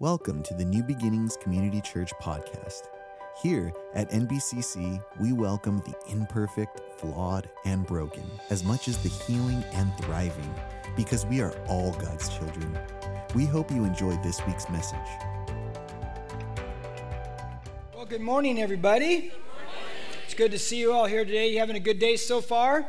Welcome to the New Beginnings Community Church podcast. Here at NBCC, we welcome the imperfect, flawed, and broken as much as the healing and thriving because we are all God's children. We hope you enjoyed this week's message. Well, good morning, everybody. It's good to see you all here today. You having a good day so far?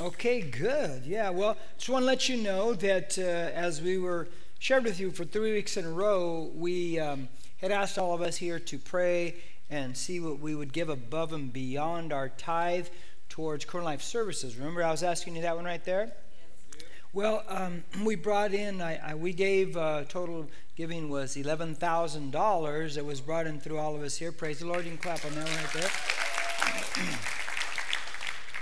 Okay, good. Yeah, well, just want to let you know that uh, as we were shared with you for three weeks in a row, we um, had asked all of us here to pray and see what we would give above and beyond our tithe towards Current Life Services. Remember, I was asking you that one right there? Well, um, we brought in, I, I, we gave uh, total giving was $11,000 that was brought in through all of us here. Praise the Lord. You can clap on that one right there.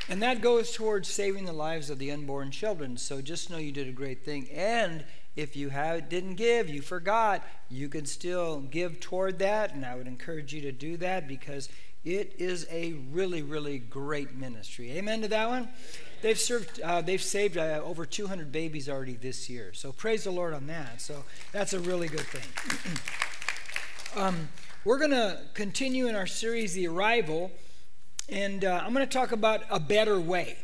and that goes towards saving the lives of the unborn children. So just know you did a great thing. And if you have, didn't give, you forgot, you can still give toward that. And I would encourage you to do that because it is a really, really great ministry. Amen to that one? They've served, uh, they've saved uh, over 200 babies already this year. So praise the Lord on that. So that's a really good thing. um, we're going to continue in our series, The Arrival, and uh, I'm going to talk about a better way.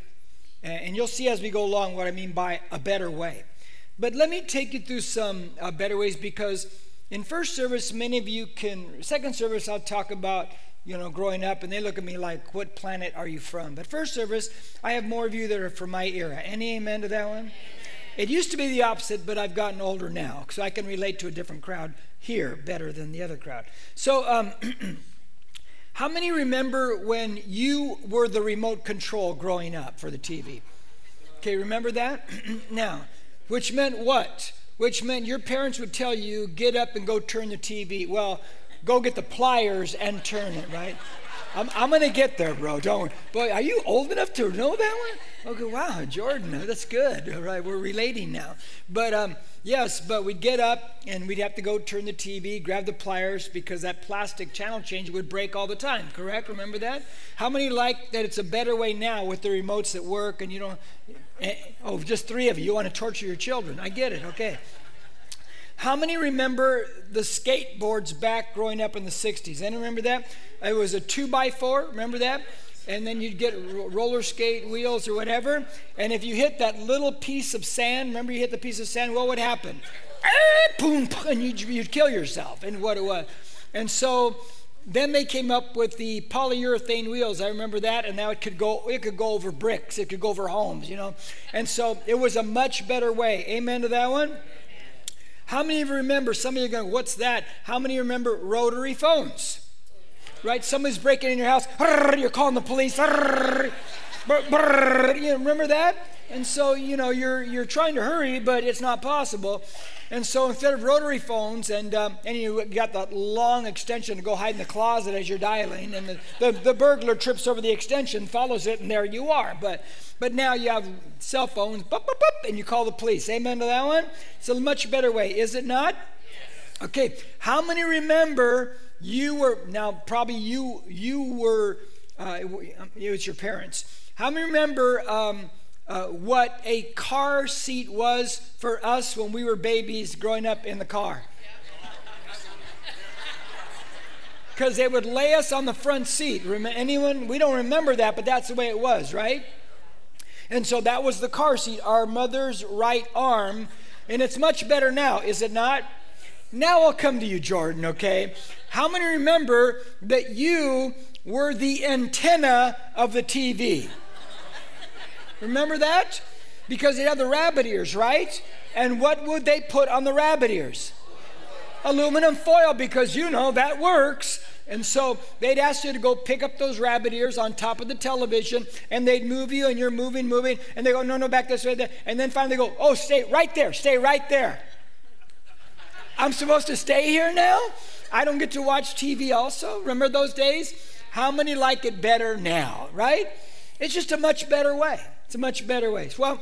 And you'll see as we go along what I mean by a better way. But let me take you through some uh, better ways because in first service, many of you can, second service, I'll talk about, you know, growing up, and they look at me like, what planet are you from? But first service, I have more of you that are from my era. Any amen to that one? It used to be the opposite, but I've gotten older now, so I can relate to a different crowd here better than the other crowd. So, um, how many remember when you were the remote control growing up for the TV? Okay, remember that? now, which meant what? Which meant your parents would tell you, get up and go turn the TV. Well, go get the pliers and turn it, right? I'm, I'm going to get there, bro. Don't. Boy, are you old enough to know that one? Okay, wow, Jordan, that's good. All right, we're relating now. But um, yes, but we'd get up and we'd have to go turn the TV, grab the pliers because that plastic channel change would break all the time, correct? Remember that? How many like that it's a better way now with the remotes that work and you don't, eh, oh, just three of you, you want to torture your children. I get it, okay. How many remember the skateboards back growing up in the 60s? Anyone remember that? It was a two by four, remember that? And then you'd get roller skate wheels or whatever. And if you hit that little piece of sand, remember you hit the piece of sand, what would happen? Ah, boom, and you'd, you'd kill yourself. And what it was. And so then they came up with the polyurethane wheels. I remember that, and now it could go. It could go over bricks. It could go over homes. You know, and so it was a much better way. Amen to that one. How many of you remember? Some of you are going, "What's that?" How many remember rotary phones? Right? Somebody's breaking in your house. You're calling the police. You remember that? And so you know you're you're trying to hurry, but it's not possible. And so instead of rotary phones, and, um, and you got that long extension to go hide in the closet as you're dialing, and the, the, the, burglar trips over the extension, follows it, and there you are. But, but now you have cell phones, boop, boop, boop, and you call the police. Amen to that one? It's a much better way, is it not? Okay, how many remember you were, now probably you, you were, uh, it was your parents. How many remember um, uh, what a car seat was for us when we were babies growing up in the car. Because they would lay us on the front seat. Anyone? We don't remember that, but that's the way it was, right? And so that was the car seat, our mother's right arm. And it's much better now, is it not? Now I'll come to you, Jordan, okay? How many remember that you were the antenna of the TV? Remember that? Because they had the rabbit ears, right? And what would they put on the rabbit ears? Aluminum foil, because you know that works. And so they'd ask you to go pick up those rabbit ears on top of the television, and they'd move you, and you're moving, moving, and they go, no, no, back this way. There. And then finally go, oh, stay right there, stay right there. I'm supposed to stay here now? I don't get to watch TV also? Remember those days? How many like it better now, right? It's just a much better way. It's a much better way. Well,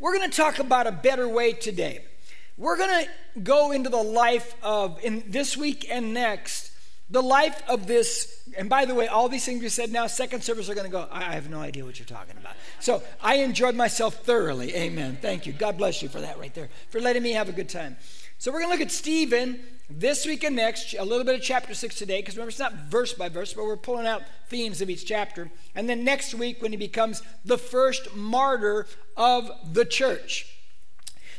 we're going to talk about a better way today. We're going to go into the life of, in this week and next, the life of this. And by the way, all these things we said now, second service are going to go, I have no idea what you're talking about. So I enjoyed myself thoroughly. Amen. Thank you. God bless you for that right there, for letting me have a good time. So we're going to look at Stephen this week and next, a little bit of chapter 6 today, because remember, it's not verse by verse, but we're pulling out themes of each chapter. And then next week, when he becomes the first martyr of the church.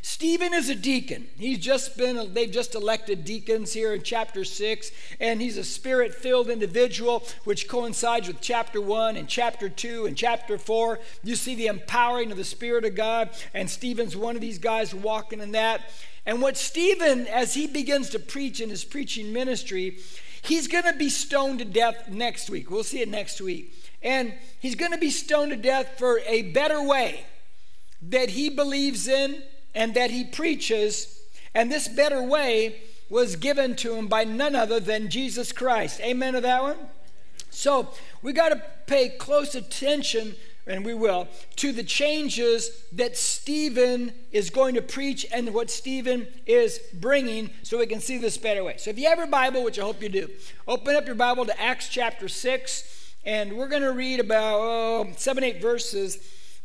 Stephen is a deacon. He's just been, they've just elected deacons here in chapter 6, and he's a spirit filled individual, which coincides with chapter 1 and chapter 2 and chapter 4. You see the empowering of the Spirit of God, and Stephen's one of these guys walking in that. And what Stephen, as he begins to preach in his preaching ministry, he's going to be stoned to death next week. We'll see it next week. And he's going to be stoned to death for a better way that he believes in and that he preaches. And this better way was given to him by none other than Jesus Christ. Amen to that one? So we got to pay close attention, and we will, to the changes that Stephen is going to preach and what Stephen is bringing so we can see this better way. So if you have your Bible, which I hope you do, open up your Bible to Acts chapter 6, and we're going to read about oh, seven, eight verses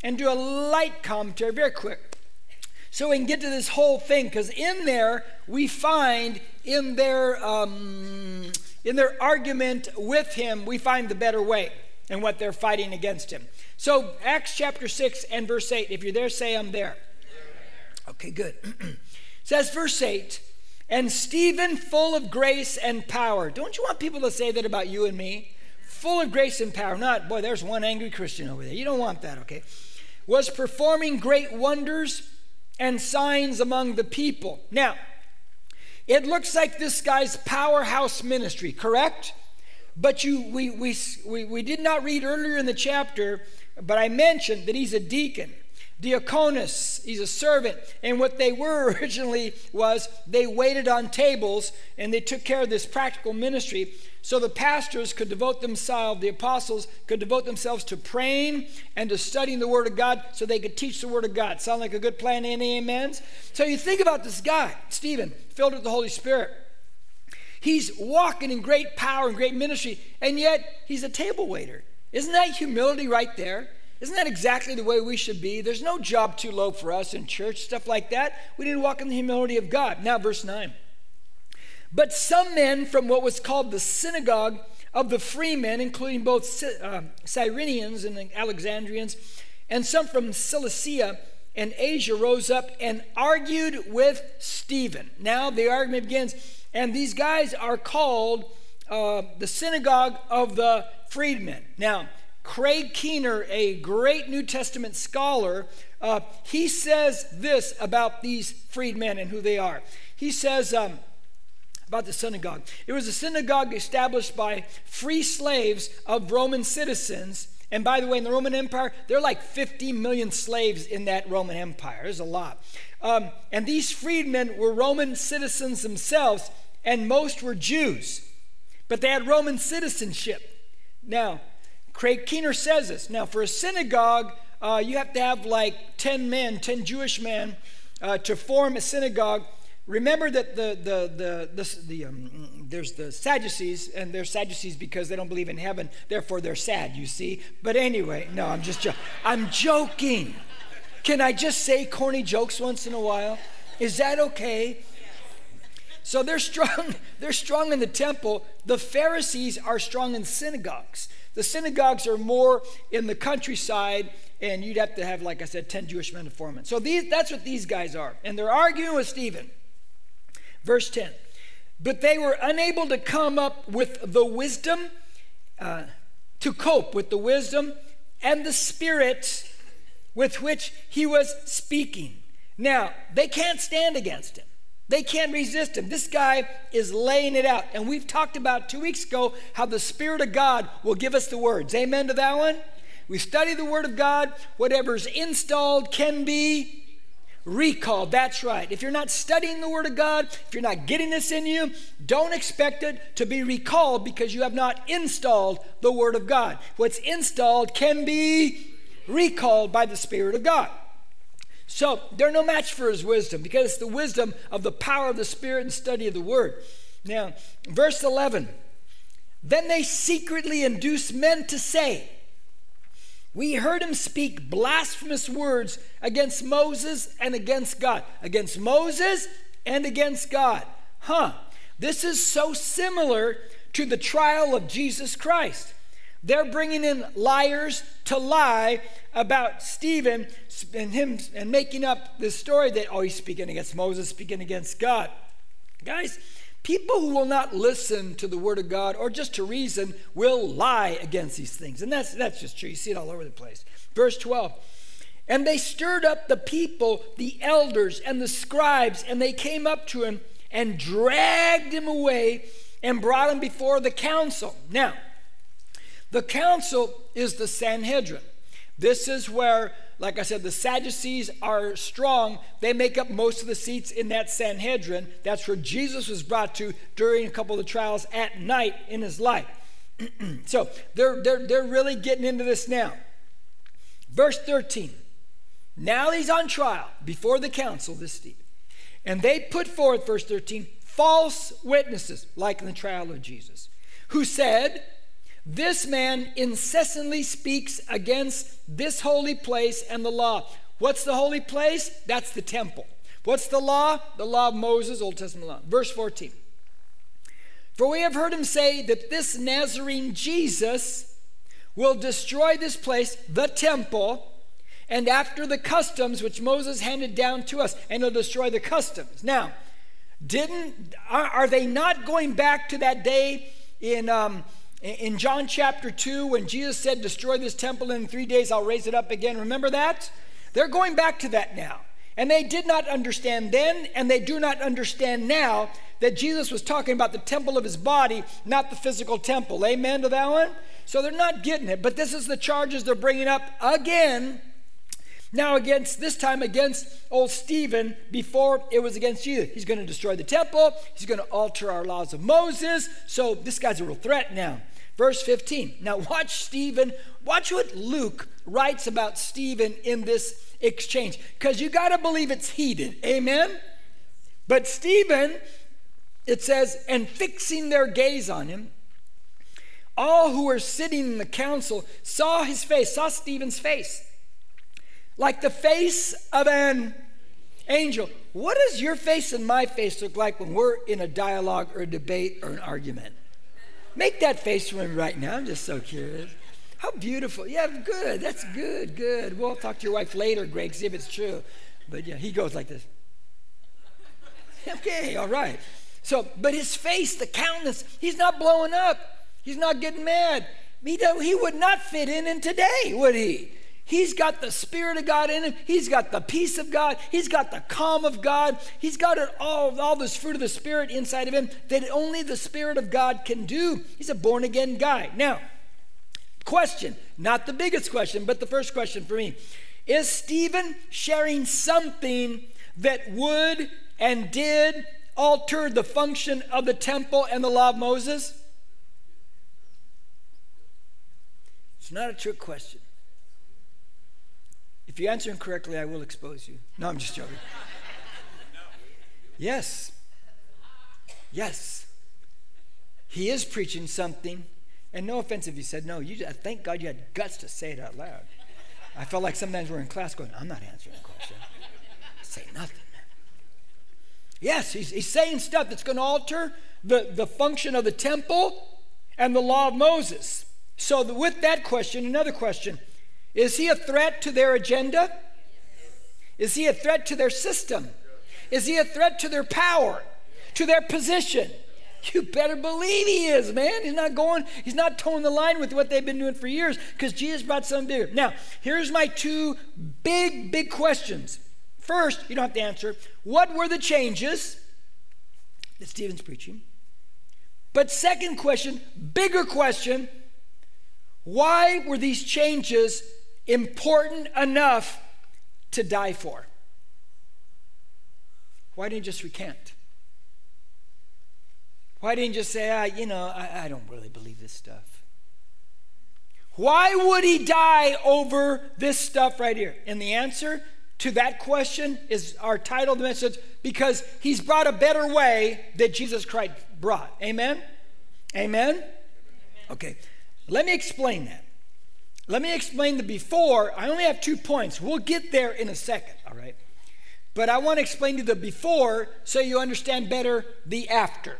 and do a light commentary, very quick so we can get to this whole thing because in there we find in their um, in their argument with him we find the better way and what they're fighting against him. So acts chapter 6 and verse 8 if you're there say i'm there. Okay good. Says verse 8 and stephen full of grace and power. Don't you want people to say that about you and me? Full of grace and power. Not boy there's one angry christian over there. You don't want that okay? Was performing great wonders and signs among the people. Now, it looks like this guy's powerhouse ministry, correct? But you, we, we, we, we did not read earlier in the chapter, but I mentioned that he's a deacon. Diakonos, he's a servant. And what they were originally was they waited on tables and they took care of this practical ministry. So the pastors could devote themselves, the apostles could devote themselves to praying and to studying the Word of God so they could teach the Word of God. Sound like a good plan? Any amens? So you think about this guy, Stephen, filled with the Holy Spirit. He's walking in great power and great ministry, and yet he's a table waiter. Isn't that humility right there? Isn't that exactly the way we should be? There's no job too low for us in church, stuff like that. We need to walk in the humility of God. Now, verse 9. But some men from what was called the synagogue of the freemen, including both uh, Cyrenians and Alexandrians, and some from Cilicia and Asia, rose up and argued with Stephen. Now the argument begins, and these guys are called uh, the synagogue of the freedmen. Now, Craig Keener, a great New Testament scholar, uh, he says this about these freedmen and who they are. He says, um, about the synagogue. It was a synagogue established by free slaves of Roman citizens. And by the way, in the Roman Empire, there are like 50 million slaves in that Roman Empire. There's a lot. Um, and these freedmen were Roman citizens themselves, and most were Jews. But they had Roman citizenship. Now, Craig Keener says this. Now, for a synagogue, uh, you have to have like 10 men, 10 Jewish men, uh, to form a synagogue. Remember that the, the, the, the, the um, there's the Sadducees, and they're Sadducees because they don't believe in heaven, therefore they're sad, you see. But anyway, no, I'm just jo- I'm joking. Can I just say corny jokes once in a while? Is that okay? So they're strong, they're strong in the temple. The Pharisees are strong in synagogues. The synagogues are more in the countryside, and you'd have to have, like I said, 10 Jewish men to form it. So these, that's what these guys are. And they're arguing with Stephen. Verse 10 But they were unable to come up with the wisdom, uh, to cope with the wisdom and the spirit with which he was speaking. Now, they can't stand against him. They can't resist him. This guy is laying it out. And we've talked about two weeks ago how the Spirit of God will give us the words. Amen to that one? We study the Word of God. Whatever's installed can be recalled. That's right. If you're not studying the Word of God, if you're not getting this in you, don't expect it to be recalled because you have not installed the Word of God. What's installed can be recalled by the Spirit of God. So they're no match for his wisdom because it's the wisdom of the power of the Spirit and study of the Word. Now, verse 11 Then they secretly induce men to say, we heard him speak blasphemous words against Moses and against God. Against Moses and against God. Huh. This is so similar to the trial of Jesus Christ. They're bringing in liars to lie about Stephen and him and making up this story that, oh, he's speaking against Moses, speaking against God. Guys, people who will not listen to the word of God or just to reason will lie against these things. And that's, that's just true. You see it all over the place. Verse 12. And they stirred up the people, the elders, and the scribes, and they came up to him and dragged him away and brought him before the council. Now, the council is the Sanhedrin. This is where, like I said, the Sadducees are strong. They make up most of the seats in that Sanhedrin. That's where Jesus was brought to during a couple of the trials at night in his life. so they're, they're, they're really getting into this now. Verse 13. Now he's on trial before the council, this Stephen. And they put forth, verse 13, false witnesses, like in the trial of Jesus, who said, This man incessantly speaks against this holy place and the law. What's the holy place? That's the temple. What's the law? The law of Moses, Old Testament law. Verse 14. For we have heard him say that this Nazarene Jesus will destroy this place, the temple, and after the customs which Moses handed down to us, and he'll destroy the customs. Now, didn't are, are they not going back to that day in um, in John chapter 2 when Jesus said, Destroy this temple and in three days, I'll raise it up again? Remember that? They're going back to that now. And they did not understand then, and they do not understand now that Jesus was talking about the temple of his body, not the physical temple. Amen to that one? So they're not getting it. But this is the charges they're bringing up again now, against this time against old Stephen, before it was against you. He's going to destroy the temple, he's going to alter our laws of Moses. So, this guy's a real threat now. Verse 15. Now, watch Stephen, watch what Luke writes about Stephen in this exchange, because you got to believe it's heated. Amen? But Stephen, it says, and fixing their gaze on him, all who were sitting in the council saw his face, saw Stephen's face like the face of an angel. What does your face and my face look like when we're in a dialogue or a debate or an argument? Make that face for me right now. I'm just so curious. How beautiful. Yeah, good. That's good, good. We'll talk to your wife later, Greg, see if it's true. But yeah, he goes like this. Okay, all right. So, but his face, the countenance, he's not blowing up. He's not getting mad. He, he would not fit in in today, would he? He's got the Spirit of God in him. He's got the peace of God. He's got the calm of God. He's got it all, all this fruit of the Spirit inside of him that only the Spirit of God can do. He's a born again guy. Now, question, not the biggest question, but the first question for me. Is Stephen sharing something that would and did alter the function of the temple and the law of Moses? It's not a trick question. If you answer incorrectly, I will expose you. No, I'm just joking. Yes. Yes. He is preaching something. And no offense if you said no. You just, thank God you had guts to say it out loud. I felt like sometimes we're in class going, I'm not answering the question. Say nothing. Yes, he's, he's saying stuff that's going to alter the, the function of the temple and the law of Moses. So, the, with that question, another question is he a threat to their agenda? Is he a threat to their system? Is he a threat to their power, to their position? You better believe he is, man. He's not going, he's not toeing the line with what they've been doing for years because Jesus brought something bigger. Now, here's my two big, big questions. First, you don't have to answer. What were the changes that Stephen's preaching? But second question, bigger question, why were these changes important enough to die for? Why didn't you just recant? Why didn't you just say, ah, you know, I, I don't really believe this stuff? Why would he die over this stuff right here? And the answer to that question is our title of the message because he's brought a better way that Jesus Christ brought. Amen? Amen? Okay, let me explain that. Let me explain the before. I only have two points. We'll get there in a second, all right? But I want to explain to the before so you understand better the after.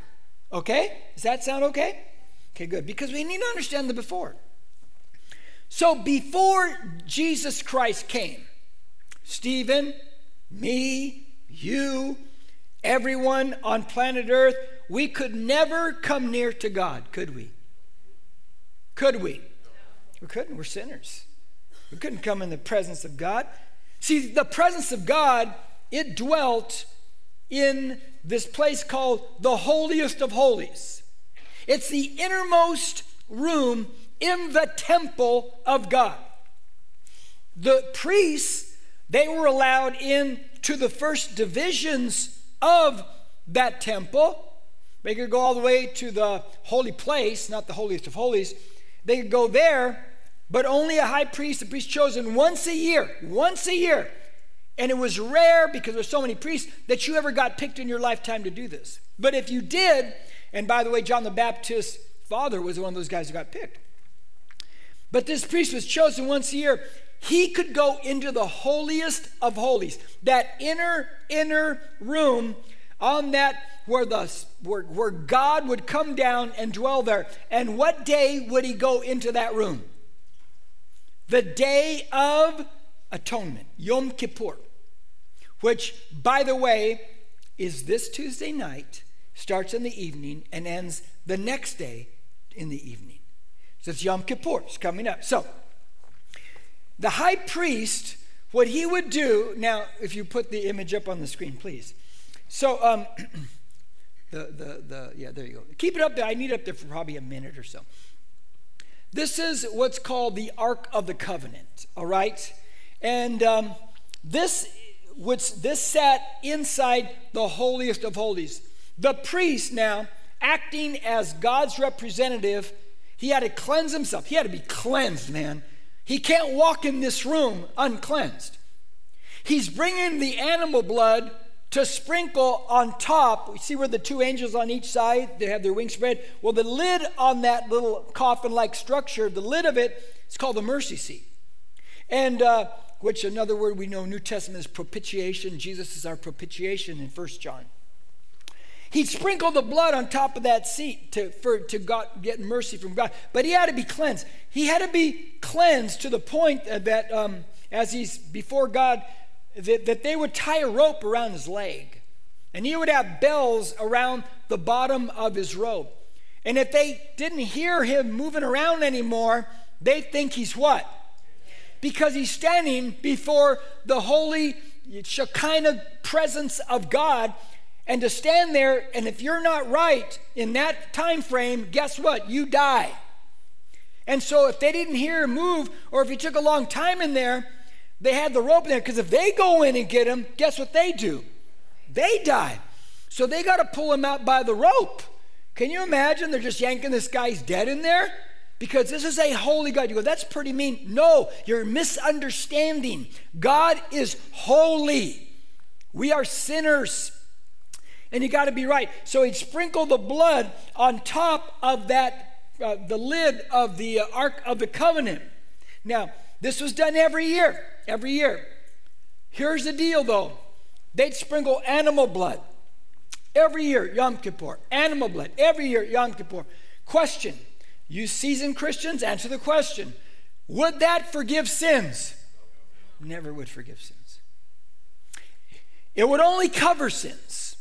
Okay? Does that sound okay? Okay, good. Because we need to understand the before. So before Jesus Christ came, Stephen, me, you, everyone on planet Earth, we could never come near to God, could we? Could we? We couldn't. We're sinners. We couldn't come in the presence of God. See, the presence of God, it dwelt in this place called the holiest of holies. It's the innermost room in the temple of God. The priests, they were allowed in to the first divisions of that temple. They could go all the way to the holy place, not the holiest of holies. They could go there, but only a high priest, a priest chosen once a year, once a year. And it was rare because there's so many priests that you ever got picked in your lifetime to do this. But if you did, and by the way, John the Baptist's father was one of those guys who got picked. But this priest was chosen once a year. He could go into the holiest of holies, that inner, inner room on that where the where, where God would come down and dwell there. And what day would he go into that room? The day of atonement, Yom Kippur, which, by the way, is this Tuesday night, starts in the evening, and ends the next day in the evening. So it's Yom Kippur, it's coming up. So, the high priest, what he would do, now, if you put the image up on the screen, please. So, um, the, the, the, yeah, there you go. Keep it up there. I need it up there for probably a minute or so. This is what's called the Ark of the Covenant, all right? And um, this, which, this sat inside the holiest of holies. The priest now, acting as God's representative, he had to cleanse himself. He had to be cleansed, man. He can't walk in this room uncleansed. He's bringing the animal blood to sprinkle on top. You see where the two angels on each side, they have their wings spread? Well, the lid on that little coffin like structure, the lid of it, it's called the mercy seat. And uh, which another word we know New Testament is propitiation. Jesus is our propitiation in First John. He sprinkled the blood on top of that seat to, for, to God, get mercy from God. But he had to be cleansed. He had to be cleansed to the point that um, as he's before God, that, that they would tie a rope around his leg. And he would have bells around the bottom of his robe. And if they didn't hear him moving around anymore, they think he's what? Because he's standing before the holy Shekinah presence of God. And to stand there, and if you're not right in that time frame, guess what? You die. And so if they didn't hear him move, or if he took a long time in there, they had the rope there because if they go in and get him, guess what they do? They die. So they got to pull him out by the rope. Can you imagine? They're just yanking this guy's dead in there? Because this is a holy God. You go, that's pretty mean. No, you're misunderstanding. God is holy. We are sinners. And you got to be right. So he'd sprinkle the blood on top of that, uh, the lid of the uh, Ark of the Covenant. Now, this was done every year every year. Here's the deal though they'd sprinkle animal blood every year, Yom Kippur. Animal blood every year, Yom Kippur. Question You seasoned Christians, answer the question Would that forgive sins? Never would forgive sins. It would only cover sins.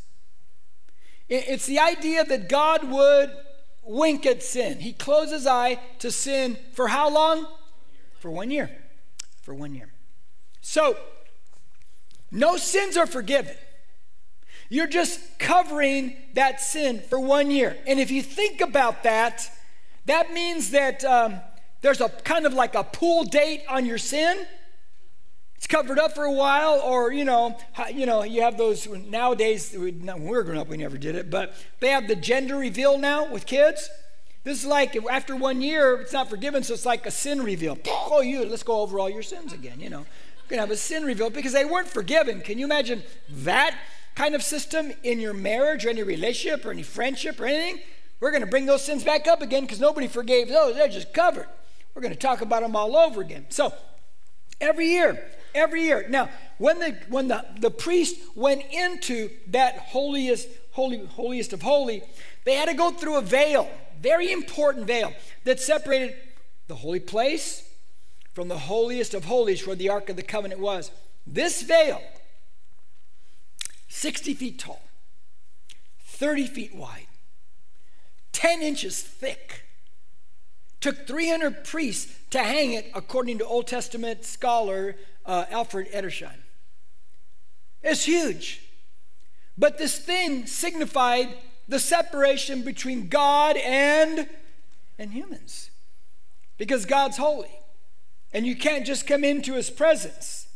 It's the idea that God would wink at sin. He closes his eye to sin for how long? For one year. For one year. So, no sins are forgiven. You're just covering that sin for one year. And if you think about that, that means that um, there's a kind of like a pool date on your sin. It's covered up for a while, or you know, you know, you have those nowadays. When we were growing up, we never did it, but they have the gender reveal now with kids. This is like after one year, it's not forgiven, so it's like a sin reveal. Oh, you, let's go over all your sins again. You know, You're going to have a sin reveal because they weren't forgiven. Can you imagine that kind of system in your marriage or any relationship or any friendship or anything? We're going to bring those sins back up again because nobody forgave those. They're just covered. We're going to talk about them all over again. So, every year, every year. Now, when the when the, the priest went into that holiest holy holiest of holy, they had to go through a veil, very important veil that separated the holy place from the holiest of holies where the ark of the covenant was. This veil 60 feet tall, 30 feet wide, 10 inches thick. Took 300 priests to hang it, according to Old Testament scholar uh, Alfred Edersheim. It's huge. But this thing signified the separation between God and, and humans. Because God's holy. And you can't just come into his presence.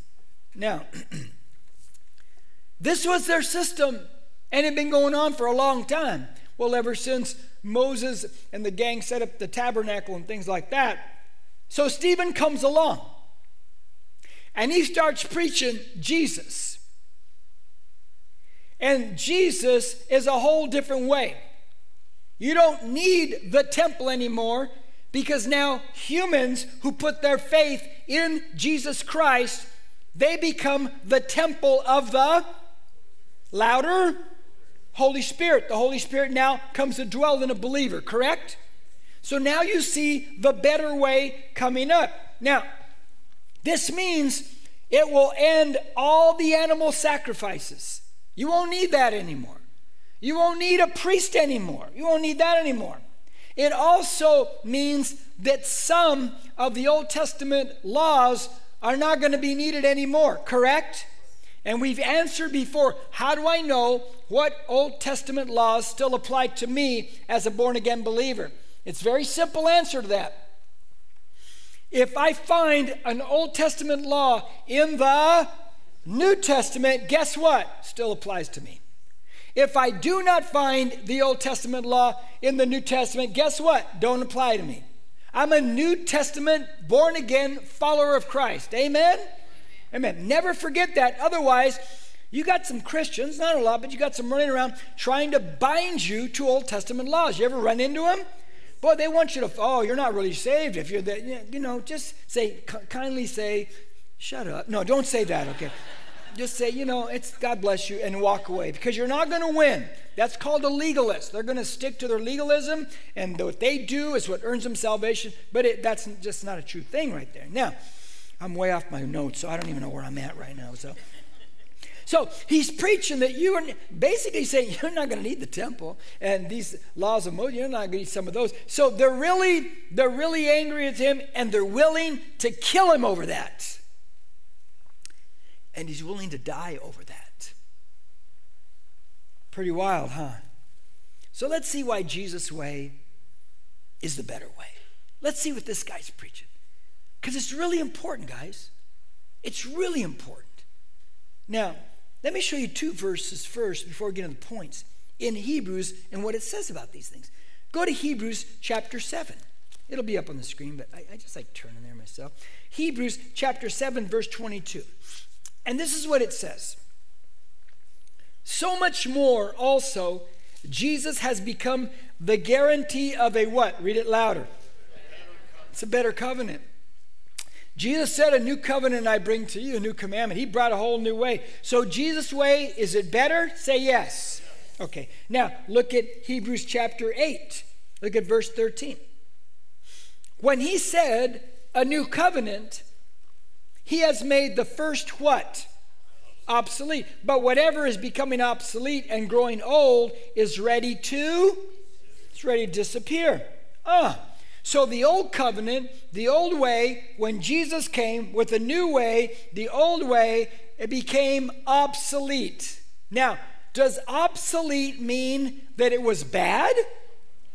Now, this was their system, and it had been going on for a long time. Well, ever since Moses and the gang set up the tabernacle and things like that. So Stephen comes along and he starts preaching Jesus. And Jesus is a whole different way. You don't need the temple anymore because now humans who put their faith in Jesus Christ, they become the temple of the louder Holy Spirit. The Holy Spirit now comes to dwell in a believer, correct? So now you see the better way coming up. Now, this means it will end all the animal sacrifices. You won't need that anymore. You won't need a priest anymore. You won't need that anymore. It also means that some of the Old Testament laws are not going to be needed anymore, correct? And we've answered before how do I know what Old Testament laws still apply to me as a born again believer? It's a very simple answer to that. If I find an Old Testament law in the New Testament, guess what? Still applies to me. If I do not find the Old Testament law in the New Testament, guess what? Don't apply to me. I'm a New Testament born again follower of Christ. Amen? Amen. Never forget that. Otherwise, you got some Christians, not a lot, but you got some running around trying to bind you to Old Testament laws. You ever run into them? Boy, they want you to, oh, you're not really saved if you're that. You know, just say, kindly say, shut up. No, don't say that, okay? just say, you know, it's God bless you and walk away because you're not going to win. That's called a legalist. They're going to stick to their legalism, and what they do is what earns them salvation, but it, that's just not a true thing right there. Now, I'm way off my notes, so I don't even know where I'm at right now. So, so he's preaching that you are basically saying you're not going to need the temple and these laws of Moses. You're not going to need some of those. So they're really they're really angry at him, and they're willing to kill him over that. And he's willing to die over that. Pretty wild, huh? So let's see why Jesus' way is the better way. Let's see what this guy's preaching. Because it's really important, guys. It's really important. Now, let me show you two verses first before we get into the points in Hebrews and what it says about these things. Go to Hebrews chapter 7. It'll be up on the screen, but I, I just like turning there myself. Hebrews chapter 7, verse 22. And this is what it says So much more also, Jesus has become the guarantee of a what? Read it louder. It's a better covenant. Jesus said, A new covenant I bring to you, a new commandment. He brought a whole new way. So, Jesus' way, is it better? Say yes. Okay, now look at Hebrews chapter 8. Look at verse 13. When he said, A new covenant, he has made the first what? Obsolete. But whatever is becoming obsolete and growing old is ready to, it's ready to disappear. Ah. So, the old covenant, the old way, when Jesus came with a new way, the old way, it became obsolete. Now, does obsolete mean that it was bad?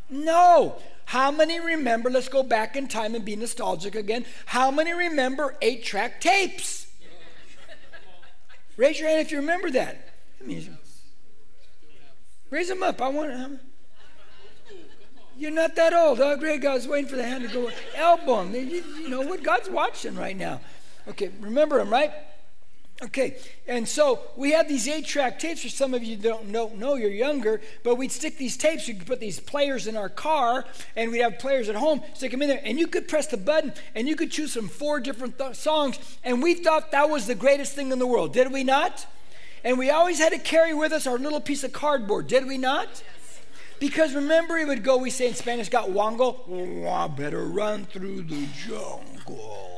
No. How many remember, let's go back in time and be nostalgic again. How many remember eight track tapes? Raise your hand if you remember that. raise them up. I want to. You're not that old. Oh, great. I was waiting for the hand to go. Album. You, you know what? God's watching right now. Okay, remember him, right? Okay, and so we had these eight track tapes. For some of you don't know, know, you're younger, but we'd stick these tapes. We could put these players in our car, and we'd have players at home, stick them in there, and you could press the button, and you could choose from four different th- songs. And we thought that was the greatest thing in the world, did we not? And we always had to carry with us our little piece of cardboard, did we not? Because remember, it would go, we say in Spanish, got wango, oh, better run through the jungle.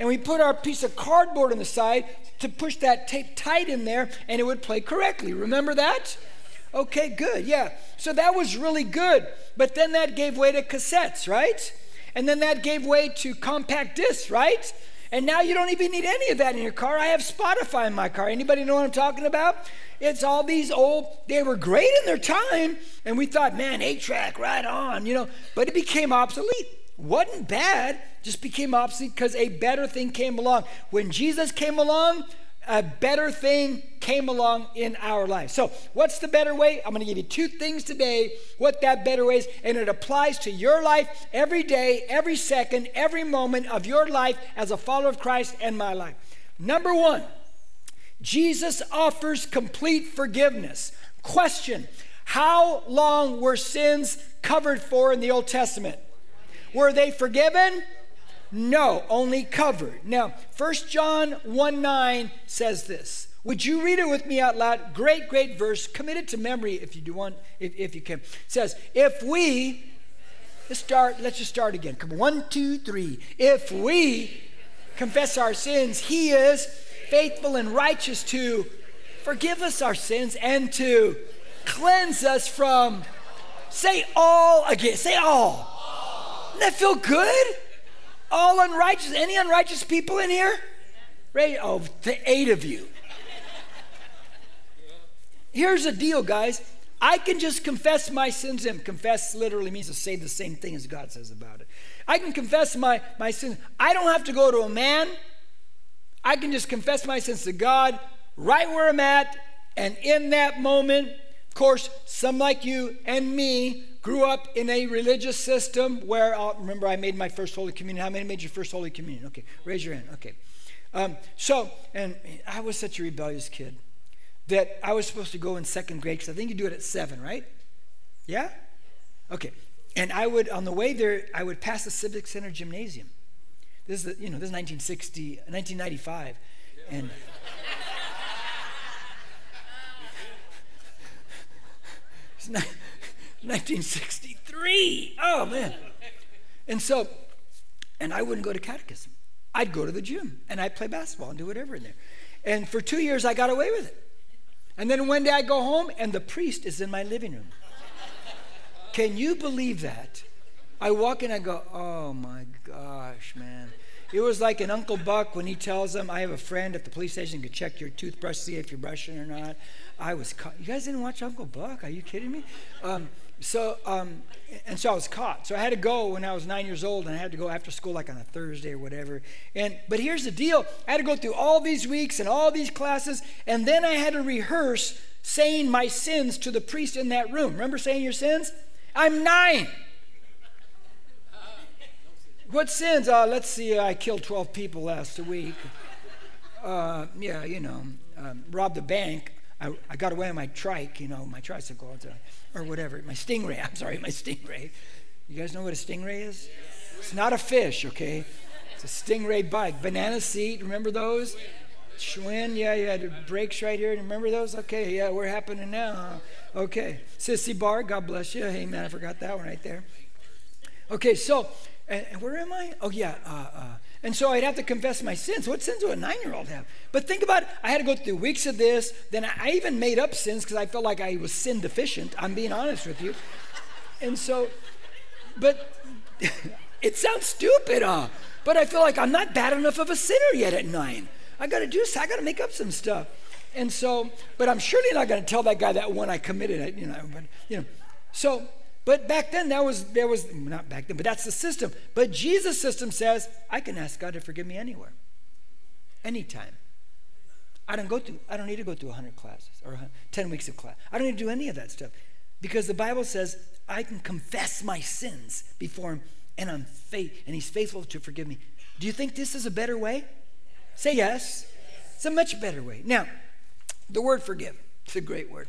And we put our piece of cardboard on the side to push that tape tight in there and it would play correctly. Remember that? Okay, good. Yeah. So that was really good. But then that gave way to cassettes, right? And then that gave way to compact discs, right? And now you don't even need any of that in your car. I have Spotify in my car. Anybody know what I'm talking about? It's all these old, they were great in their time. And we thought, man, eight track, right on, you know. But it became obsolete. Wasn't bad, just became obsolete because a better thing came along. When Jesus came along, a better thing came along in our life. So, what's the better way? I'm going to give you two things today, what that better way is, and it applies to your life every day, every second, every moment of your life as a follower of Christ and my life. Number one, Jesus offers complete forgiveness. Question How long were sins covered for in the Old Testament? Were they forgiven? No, only covered. Now, 1 John 1 9 says this. Would you read it with me out loud? Great, great verse. Commit it to memory if you do want, if, if you can. It says, if we let's start, let's just start again. Come on, one, two, three. If we confess our sins, he is faithful and righteous to forgive us our sins and to cleanse us from say all again. Say all. Doesn't that feel good? All unrighteous. Any unrighteous people in here? Right? Oh, the eight of you. Here's the deal, guys. I can just confess my sins and confess literally means to say the same thing as God says about it. I can confess my, my sins. I don't have to go to a man. I can just confess my sins to God right where I'm at. And in that moment, of course, some like you and me grew up in a religious system where, uh, remember, I made my first Holy Communion. How many made your first Holy Communion? Okay, raise your hand. Okay. Um, so, and I was such a rebellious kid that I was supposed to go in second grade because I think you do it at seven, right? Yeah? Okay. And I would, on the way there, I would pass the Civic Center Gymnasium. This is, you know, this is 1960, 1995. And. it's not, 1963. Oh, man. And so, and I wouldn't go to catechism. I'd go to the gym and I'd play basketball and do whatever in there. And for two years, I got away with it. And then one day I go home and the priest is in my living room. Can you believe that? I walk in, and I go, oh my gosh, man. It was like an Uncle Buck when he tells them, I have a friend at the police station can check your toothbrush, see if you're brushing or not. I was caught. You guys didn't watch Uncle Buck? Are you kidding me? Um, so, um, and so I was caught. So I had to go when I was nine years old, and I had to go after school like on a Thursday or whatever. And but here's the deal: I had to go through all these weeks and all these classes, and then I had to rehearse saying my sins to the priest in that room. Remember saying your sins? I'm nine. What sins? Uh, let's see. I killed 12 people last week. Uh, yeah, you know, um, robbed the bank. I, I got away on my trike, you know, my tricycle or whatever. My stingray. I'm sorry, my stingray. You guys know what a stingray is? It's not a fish, okay? It's a stingray bike. Banana seat. Remember those? Schwinn, yeah, you had brakes right here. Remember those? Okay, yeah, we're happening now. Huh? Okay. Sissy Bar, God bless you. Hey, man, I forgot that one right there. Okay, so, and, and where am I? Oh, yeah. Uh, uh, and so I'd have to confess my sins. What sins do a nine year old have? But think about it. I had to go through weeks of this. Then I even made up sins because I felt like I was sin deficient. I'm being honest with you. And so, but it sounds stupid, huh? But I feel like I'm not bad enough of a sinner yet at nine. I got to do, I got to make up some stuff. And so, but I'm surely not going to tell that guy that one I committed, you know, but, you know. So, but back then, that was, there was, not back then, but that's the system. But Jesus' system says, I can ask God to forgive me anywhere, anytime. I don't go through, I don't need to go through 100 classes or 10 weeks of class. I don't need to do any of that stuff because the Bible says I can confess my sins before Him and I'm faith, and He's faithful to forgive me. Do you think this is a better way? Say yes. It's a much better way. Now, the word forgive, it's a great word.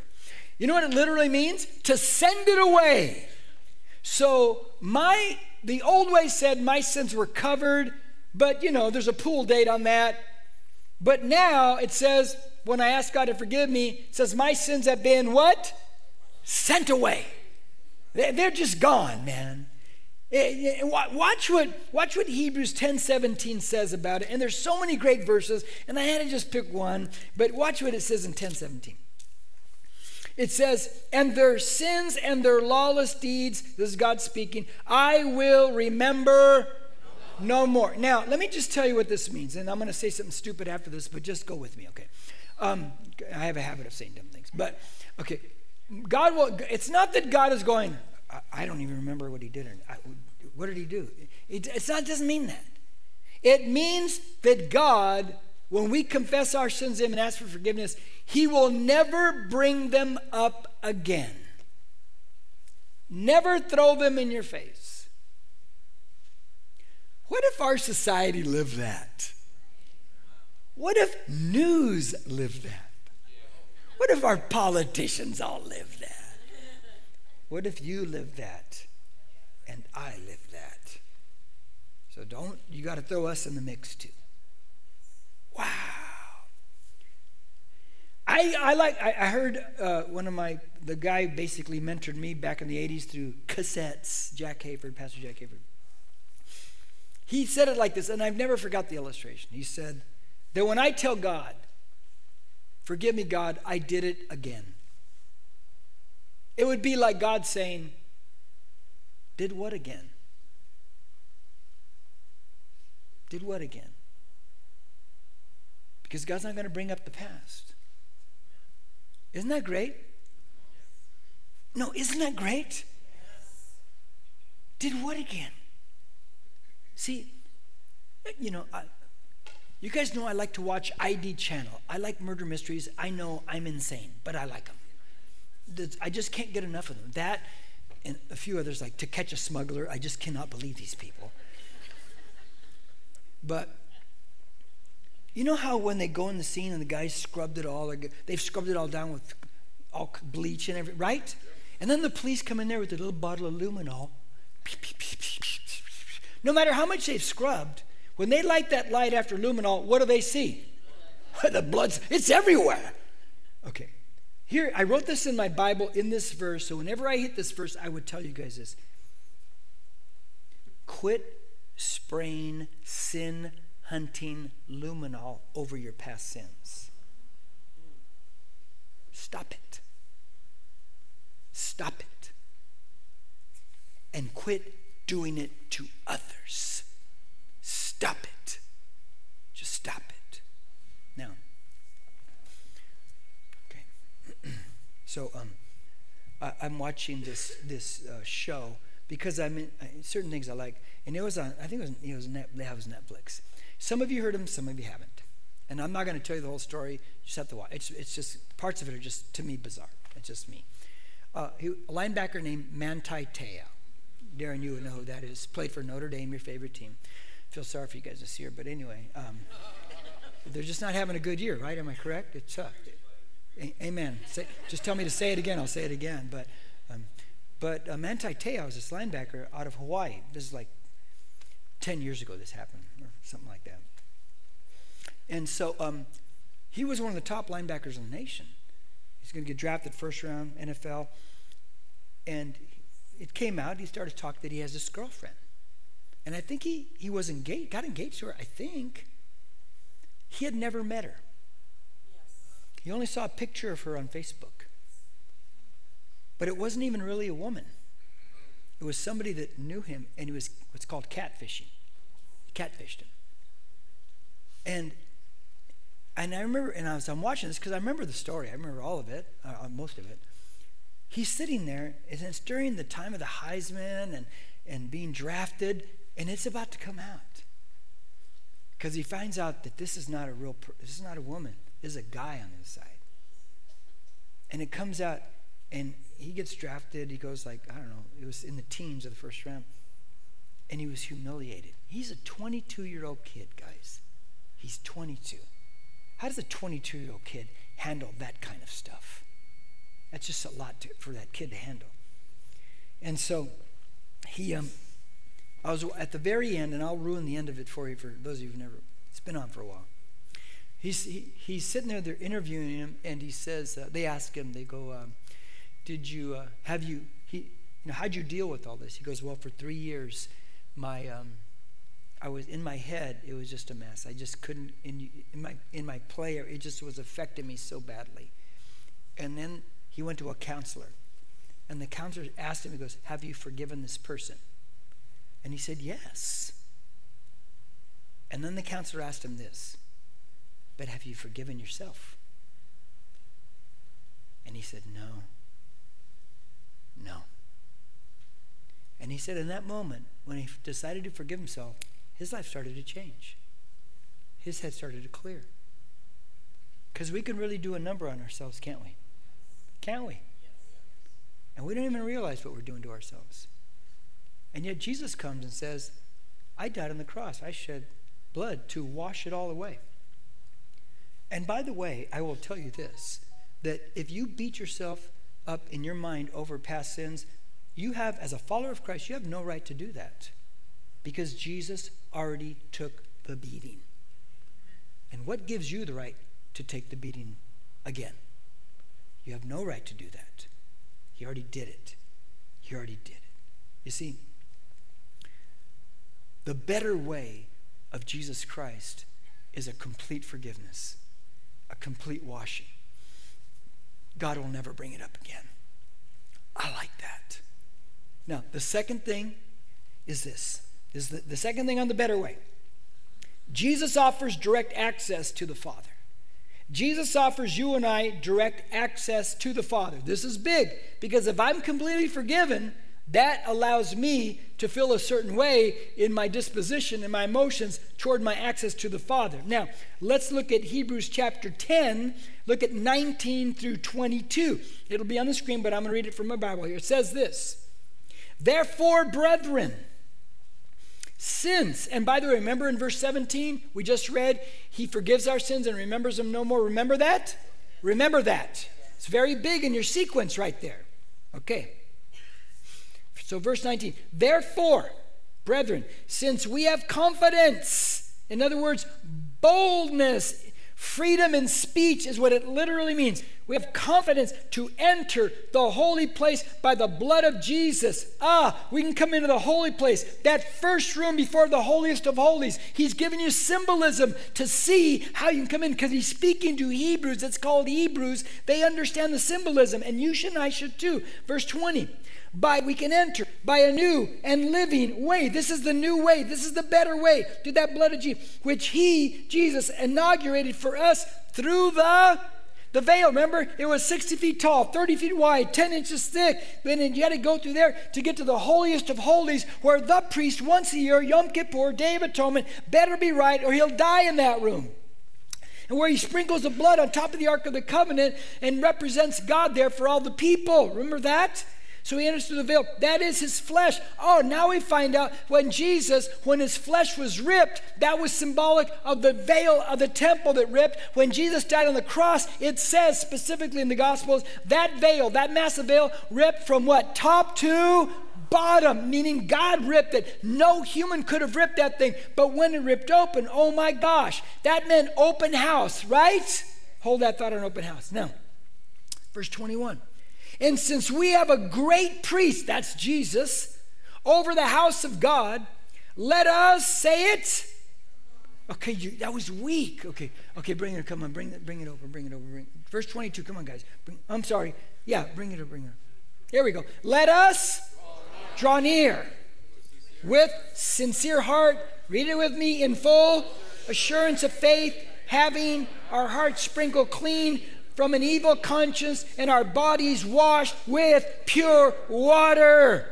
You know what it literally means? To send it away. So, my the old way said my sins were covered, but you know, there's a pool date on that. But now it says, when I ask God to forgive me, it says, my sins have been what? Sent away. They're just gone, man. Eh, eh, watch what, watch what Hebrews 10 17 says about it. And there's so many great verses, and I had to just pick one, but watch what it says in 10 17. It says, and their sins and their lawless deeds, this is God speaking, I will remember no more. Now, let me just tell you what this means. And I'm going to say something stupid after this, but just go with me, okay? Um, I have a habit of saying dumb things. But, okay, God will, it's not that God is going, I, I don't even remember what he did. Or, I, what did he do? It, it's not, it doesn't mean that. It means that God, when we confess our sins to him and ask for forgiveness, he will never bring them up again. Never throw them in your face. What if our society lived that? What if news lived that? What if our politicians all lived that? What if you lived that and I lived that? So don't, you got to throw us in the mix too. Wow. I, I like, I, I heard uh, one of my, the guy basically mentored me back in the 80s through cassettes, Jack Hayford, Pastor Jack Hayford. He said it like this, and I've never forgot the illustration. He said that when I tell God, forgive me, God, I did it again, it would be like God saying, did what again? Did what again? Because God's not going to bring up the past. Isn't that great? No, isn't that great? Did what again? See, you know, I, you guys know I like to watch ID Channel. I like murder mysteries. I know I'm insane, but I like them. I just can't get enough of them. That and a few others like To Catch a Smuggler. I just cannot believe these people. But you know how when they go in the scene and the guys scrubbed it all, they've scrubbed it all down with all bleach and everything, right? And then the police come in there with a little bottle of luminol. No matter how much they've scrubbed, when they light that light after luminol, what do they see? the blood's, it's everywhere. Okay. Here, I wrote this in my Bible in this verse, so whenever I hit this verse, I would tell you guys this. Quit spraying sin hunting luminol over your past sins. Stop it. Stop it. And quit doing it to others. Stop it. Just stop it. Now, okay. so um, I, am watching this this uh, show because I'm in, uh, certain things I like, and it was on. I think it was it was, Net, it was Netflix, some of you heard him, some of you haven't. And I'm not going to tell you the whole story. You just have to watch. It's, it's just, parts of it are just, to me, bizarre. It's just me. Uh, he, a linebacker named Manti Te'o. Darren, you would know who that is. Played for Notre Dame, your favorite team. Feel sorry for you guys this year, but anyway, um, they're just not having a good year, right? Am I correct? It sucked. A- amen. Say, just tell me to say it again. I'll say it again. But, um, but uh, Manti Te'o is this linebacker out of Hawaii. This is like 10 years ago. This happened something like that. And so um, he was one of the top linebackers in the nation. He's going to get drafted first round NFL. And it came out, he started talking that he has this girlfriend. And I think he, he was engaged, got engaged to her, I think. He had never met her. Yes. He only saw a picture of her on Facebook. But it wasn't even really a woman. It was somebody that knew him, and he was what's called catfishing. He catfished him. And and I remember, and I was I'm watching this because I remember the story. I remember all of it, uh, uh, most of it. He's sitting there, and it's during the time of the Heisman and and being drafted, and it's about to come out because he finds out that this is not a real, this is not a woman. This is a guy on the side, and it comes out, and he gets drafted. He goes like I don't know. It was in the teens of the first round, and he was humiliated. He's a 22 year old kid, guys. He's 22. How does a 22 year old kid handle that kind of stuff? That's just a lot to, for that kid to handle. And so he, um, I was at the very end, and I'll ruin the end of it for you for those of you who've never, it's been on for a while. He's, he, he's sitting there, they're interviewing him, and he says, uh, they ask him, they go, um, Did you, uh, have you, he, you know, how'd you deal with all this? He goes, Well, for three years, my, um, I was in my head, it was just a mess. I just couldn't, in, in, my, in my player, it just was affecting me so badly. And then he went to a counselor. And the counselor asked him, he goes, Have you forgiven this person? And he said, Yes. And then the counselor asked him this, But have you forgiven yourself? And he said, No. No. And he said, in that moment, when he decided to forgive himself, his life started to change. His head started to clear. Because we can really do a number on ourselves, can't we? Can't we? And we don't even realize what we're doing to ourselves. And yet Jesus comes and says, I died on the cross. I shed blood to wash it all away. And by the way, I will tell you this that if you beat yourself up in your mind over past sins, you have, as a follower of Christ, you have no right to do that because Jesus already took the beating. And what gives you the right to take the beating again? You have no right to do that. He already did it. He already did it. You see, the better way of Jesus Christ is a complete forgiveness, a complete washing. God will never bring it up again. I like that. Now, the second thing is this. Is the, the second thing on the better way. Jesus offers direct access to the Father. Jesus offers you and I direct access to the Father. This is big because if I'm completely forgiven, that allows me to feel a certain way in my disposition and my emotions toward my access to the Father. Now, let's look at Hebrews chapter 10, look at 19 through 22. It'll be on the screen, but I'm going to read it from my Bible here. It says this Therefore, brethren, since, and by the way, remember in verse 17, we just read, He forgives our sins and remembers them no more. Remember that? Remember that. It's very big in your sequence right there. Okay. So, verse 19, therefore, brethren, since we have confidence, in other words, boldness Freedom in speech is what it literally means. We have confidence to enter the holy place by the blood of Jesus. Ah, we can come into the holy place, that first room before the holiest of holies. He's giving you symbolism to see how you can come in because he's speaking to Hebrews. It's called Hebrews. They understand the symbolism, and you should and I should too. Verse 20 by we can enter by a new and living way. This is the new way. This is the better way to that blood of Jesus, which He, Jesus, inaugurated for us through the the veil. Remember, it was 60 feet tall, 30 feet wide, 10 inches thick. Then you had to go through there to get to the holiest of holies, where the priest once a year, Yom Kippur, Day of Atonement, better be right, or he'll die in that room and where he sprinkles the blood on top of the Ark of the Covenant and represents God there for all the people. Remember that? So he enters through the veil. That is his flesh. Oh, now we find out when Jesus, when his flesh was ripped, that was symbolic of the veil of the temple that ripped. When Jesus died on the cross, it says specifically in the Gospels that veil, that massive veil, ripped from what? Top to bottom, meaning God ripped it. No human could have ripped that thing. But when it ripped open, oh my gosh, that meant open house, right? Hold that thought on open house. Now, verse 21. And since we have a great priest, that's Jesus, over the house of God, let us say it. Okay, you, that was weak. Okay, okay, bring it. Come on, bring it, bring it over, bring it over. Bring, verse 22. Come on, guys. Bring, I'm sorry. Yeah, bring it over, bring it. Here we go. Let us draw near with sincere heart. Read it with me in full assurance of faith, having our hearts sprinkled clean from an evil conscience and our bodies washed with pure water.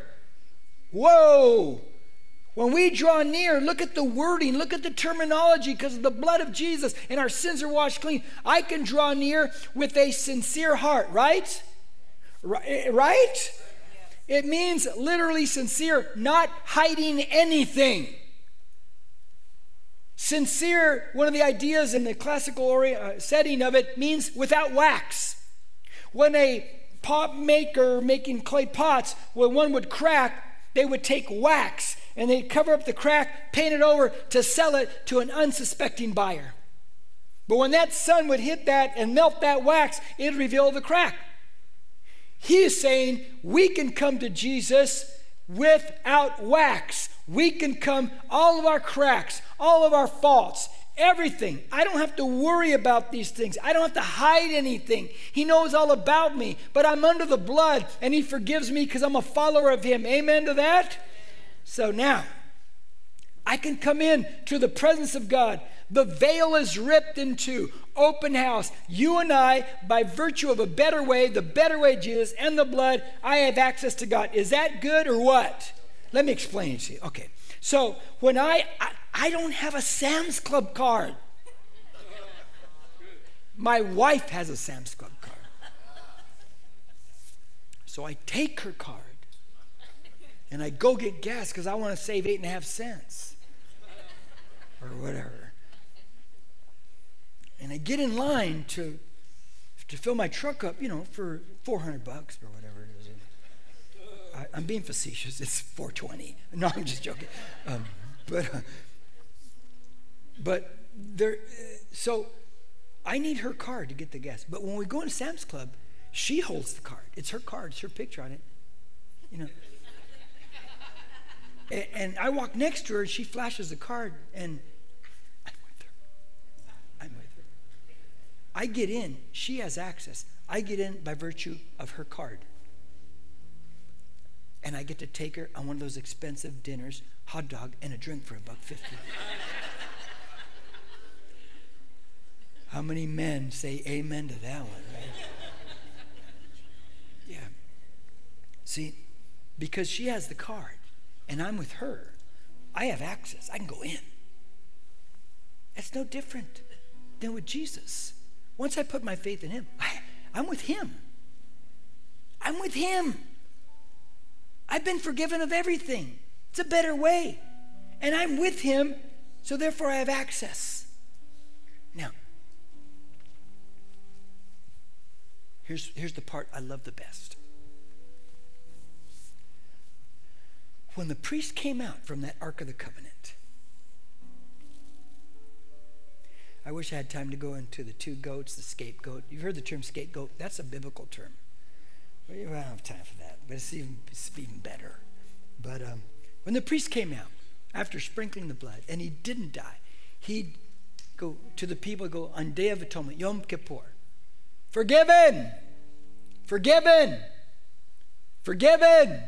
Whoa! When we draw near, look at the wording, look at the terminology, because of the blood of Jesus and our sins are washed clean. I can draw near with a sincere heart, right? Eh, right? It means literally sincere, not hiding anything. Sincere, one of the ideas in the classical uh, setting of it, means without wax. When a pot maker making clay pots, when one would crack, they would take wax and they'd cover up the crack, paint it over to sell it to an unsuspecting buyer. But when that sun would hit that and melt that wax, it'd reveal the crack. He is saying we can come to Jesus without wax. We can come, all of our cracks, all of our faults, everything. I don't have to worry about these things. I don't have to hide anything. He knows all about me, but I'm under the blood and He forgives me because I'm a follower of Him. Amen to that? So now, I can come in to the presence of God. The veil is ripped in two. Open house. You and I, by virtue of a better way, the better way, Jesus, and the blood, I have access to God. Is that good or what? Let me explain it to you. Okay. So when I, I, I don't have a Sam's Club card. My wife has a Sam's Club card. So I take her card and I go get gas because I want to save eight and a half cents or whatever. And I get in line to, to fill my truck up, you know, for 400 bucks or whatever it is. I, am being facetious. It's 420. No, I'm just joking. Um, but, uh, but there, so I need her card to get the gas. But when we go into Sam's Club, she holds the card. It's her card. It's her picture on it. You know. and, and I walk next to her, and she flashes the card, and I'm with her. I'm with her. I get in. She has access. I get in by virtue of her card. And I get to take her on one of those expensive dinners, hot dog, and a drink for a buck fifty. How many men say amen to that one, right? yeah. See, because she has the card and I'm with her, I have access. I can go in. That's no different than with Jesus. Once I put my faith in him, I, I'm with him. I'm with him. I've been forgiven of everything. It's a better way. And I'm with him, so therefore I have access. Now, Here's, here's the part I love the best. When the priest came out from that Ark of the Covenant, I wish I had time to go into the two goats, the scapegoat. You've heard the term scapegoat. That's a biblical term. I don't have time for that, but it's even, it's even better. But um, when the priest came out after sprinkling the blood and he didn't die, he'd go to the people, go on Day of Atonement, Yom Kippur. Forgiven. Forgiven. Forgiven.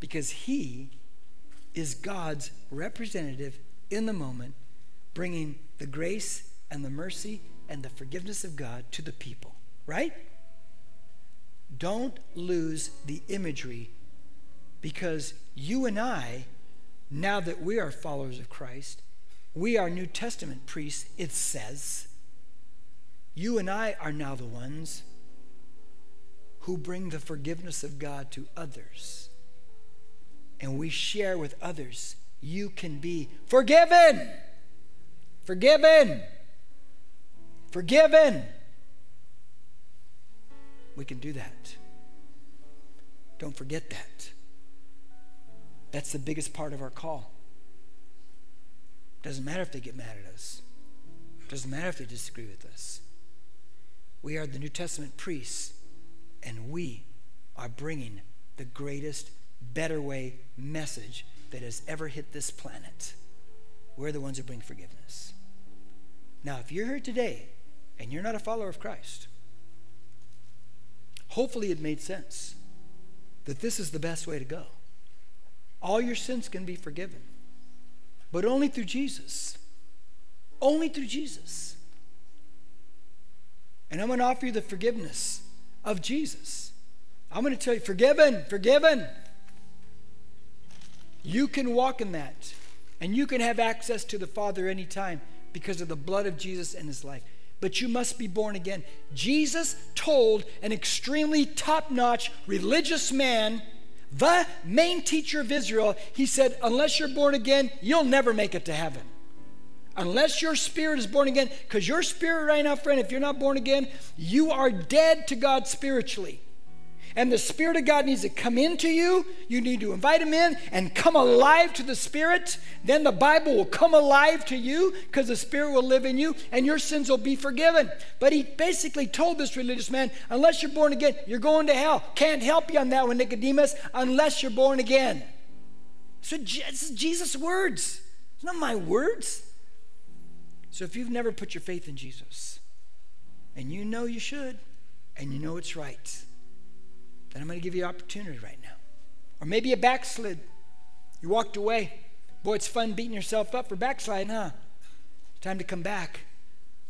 Because he is God's representative in the moment, bringing the grace and the mercy and the forgiveness of God to the people, right? Don't lose the imagery because you and I, now that we are followers of Christ, we are New Testament priests, it says. You and I are now the ones who bring the forgiveness of God to others. And we share with others. You can be forgiven. Forgiven. Forgiven. We can do that. Don't forget that. That's the biggest part of our call. Doesn't matter if they get mad at us. Doesn't matter if they disagree with us. We are the New Testament priests, and we are bringing the greatest, better way message that has ever hit this planet. We're the ones who bring forgiveness. Now, if you're here today and you're not a follower of Christ, hopefully it made sense that this is the best way to go. All your sins can be forgiven, but only through Jesus. Only through Jesus. And I'm going to offer you the forgiveness of Jesus. I'm going to tell you, forgiven, forgiven. You can walk in that. And you can have access to the Father anytime because of the blood of Jesus and his life. But you must be born again. Jesus told an extremely top notch religious man the main teacher of Israel, he said, Unless you're born again, you'll never make it to heaven. Unless your spirit is born again, because your spirit right now, friend, if you're not born again, you are dead to God spiritually and the Spirit of God needs to come into you. You need to invite Him in and come alive to the Spirit. Then the Bible will come alive to you because the Spirit will live in you and your sins will be forgiven. But he basically told this religious man, unless you're born again, you're going to hell. Can't help you on that one, Nicodemus, unless you're born again. So it's Jesus' words. It's not my words. So if you've never put your faith in Jesus, and you know you should, and you know it's right, then I'm going to give you opportunity right now. Or maybe you backslid. You walked away. Boy, it's fun beating yourself up for backsliding, huh? Time to come back.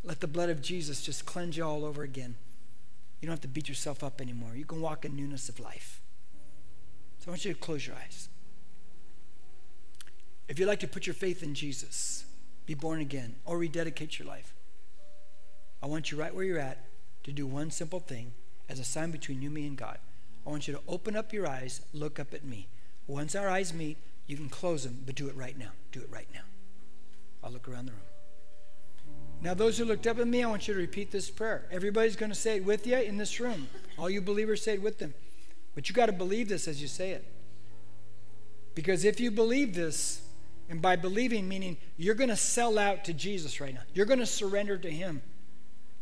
Let the blood of Jesus just cleanse you all over again. You don't have to beat yourself up anymore. You can walk in newness of life. So I want you to close your eyes. If you'd like to put your faith in Jesus, be born again, or rededicate your life, I want you right where you're at to do one simple thing as a sign between you, me, and God. I want you to open up your eyes, look up at me. Once our eyes meet, you can close them, but do it right now. Do it right now. I'll look around the room. Now, those who looked up at me, I want you to repeat this prayer. Everybody's going to say it with you in this room. All you believers say it with them. But you got to believe this as you say it. Because if you believe this, and by believing, meaning you're going to sell out to Jesus right now, you're going to surrender to Him.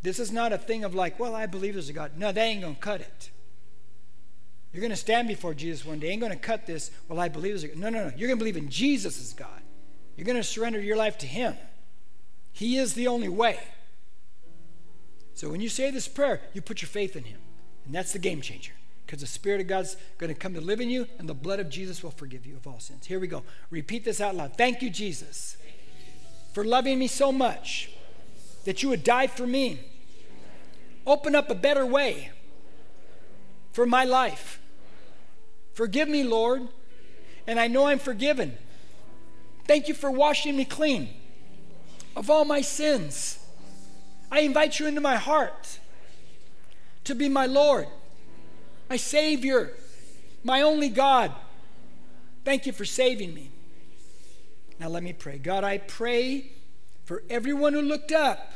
This is not a thing of like, well, I believe there's a God. No, that ain't going to cut it. You're going to stand before Jesus one day. ain't going to cut this. Well, I believe there's a God. No, no, no. You're going to believe in Jesus as God. You're going to surrender your life to Him. He is the only way. So when you say this prayer, you put your faith in Him. And that's the game changer. Because the Spirit of God's going to come to live in you, and the blood of Jesus will forgive you of all sins. Here we go. Repeat this out loud. Thank you, Jesus, for loving me so much that you would die for me. Open up a better way for my life. Forgive me, Lord. And I know I'm forgiven. Thank you for washing me clean of all my sins. I invite you into my heart to be my Lord, my Savior, my only God. Thank you for saving me. Now let me pray. God, I pray for everyone who looked up,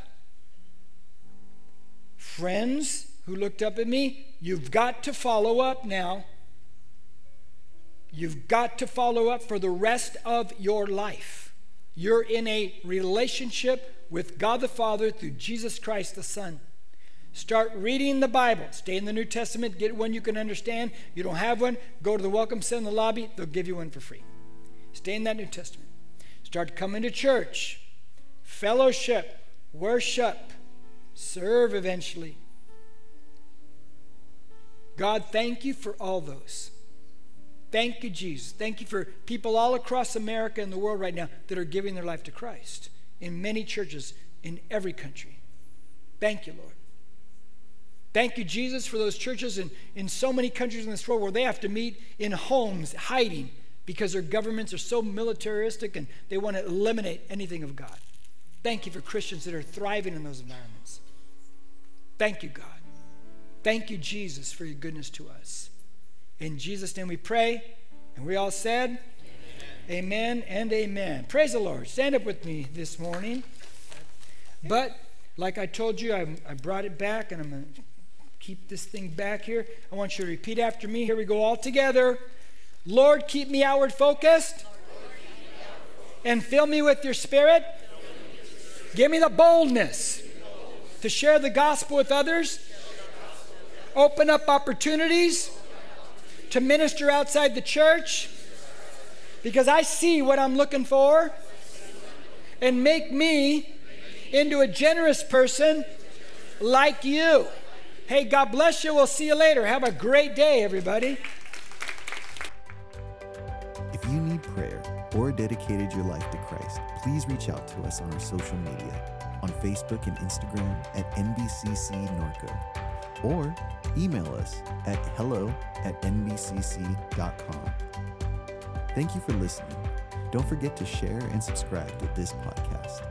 friends who looked up at me. You've got to follow up now. You've got to follow up for the rest of your life. You're in a relationship with God the Father through Jesus Christ the Son. Start reading the Bible. Stay in the New Testament. Get one you can understand. You don't have one, go to the Welcome Center in the lobby. They'll give you one for free. Stay in that New Testament. Start coming to church, fellowship, worship, serve eventually. God, thank you for all those. Thank you, Jesus. Thank you for people all across America and the world right now that are giving their life to Christ in many churches in every country. Thank you, Lord. Thank you, Jesus, for those churches in, in so many countries in this world where they have to meet in homes, hiding, because their governments are so militaristic and they want to eliminate anything of God. Thank you for Christians that are thriving in those environments. Thank you, God. Thank you, Jesus, for your goodness to us. In Jesus' name we pray. And we all said, Amen, amen and amen. Praise the Lord. Stand up with me this morning. But like I told you, I, I brought it back and I'm going to keep this thing back here. I want you to repeat after me. Here we go all together. Lord, keep me outward focused and fill me with your spirit. Give me the boldness to share the gospel with others. Open up opportunities to minister outside the church because I see what I'm looking for and make me into a generous person like you. Hey, God bless you. We'll see you later. Have a great day, everybody. If you need prayer or dedicated your life to Christ, please reach out to us on our social media on Facebook and Instagram at NBCC Norco or email us at hello at nbcc.com. Thank you for listening. Don't forget to share and subscribe to this podcast.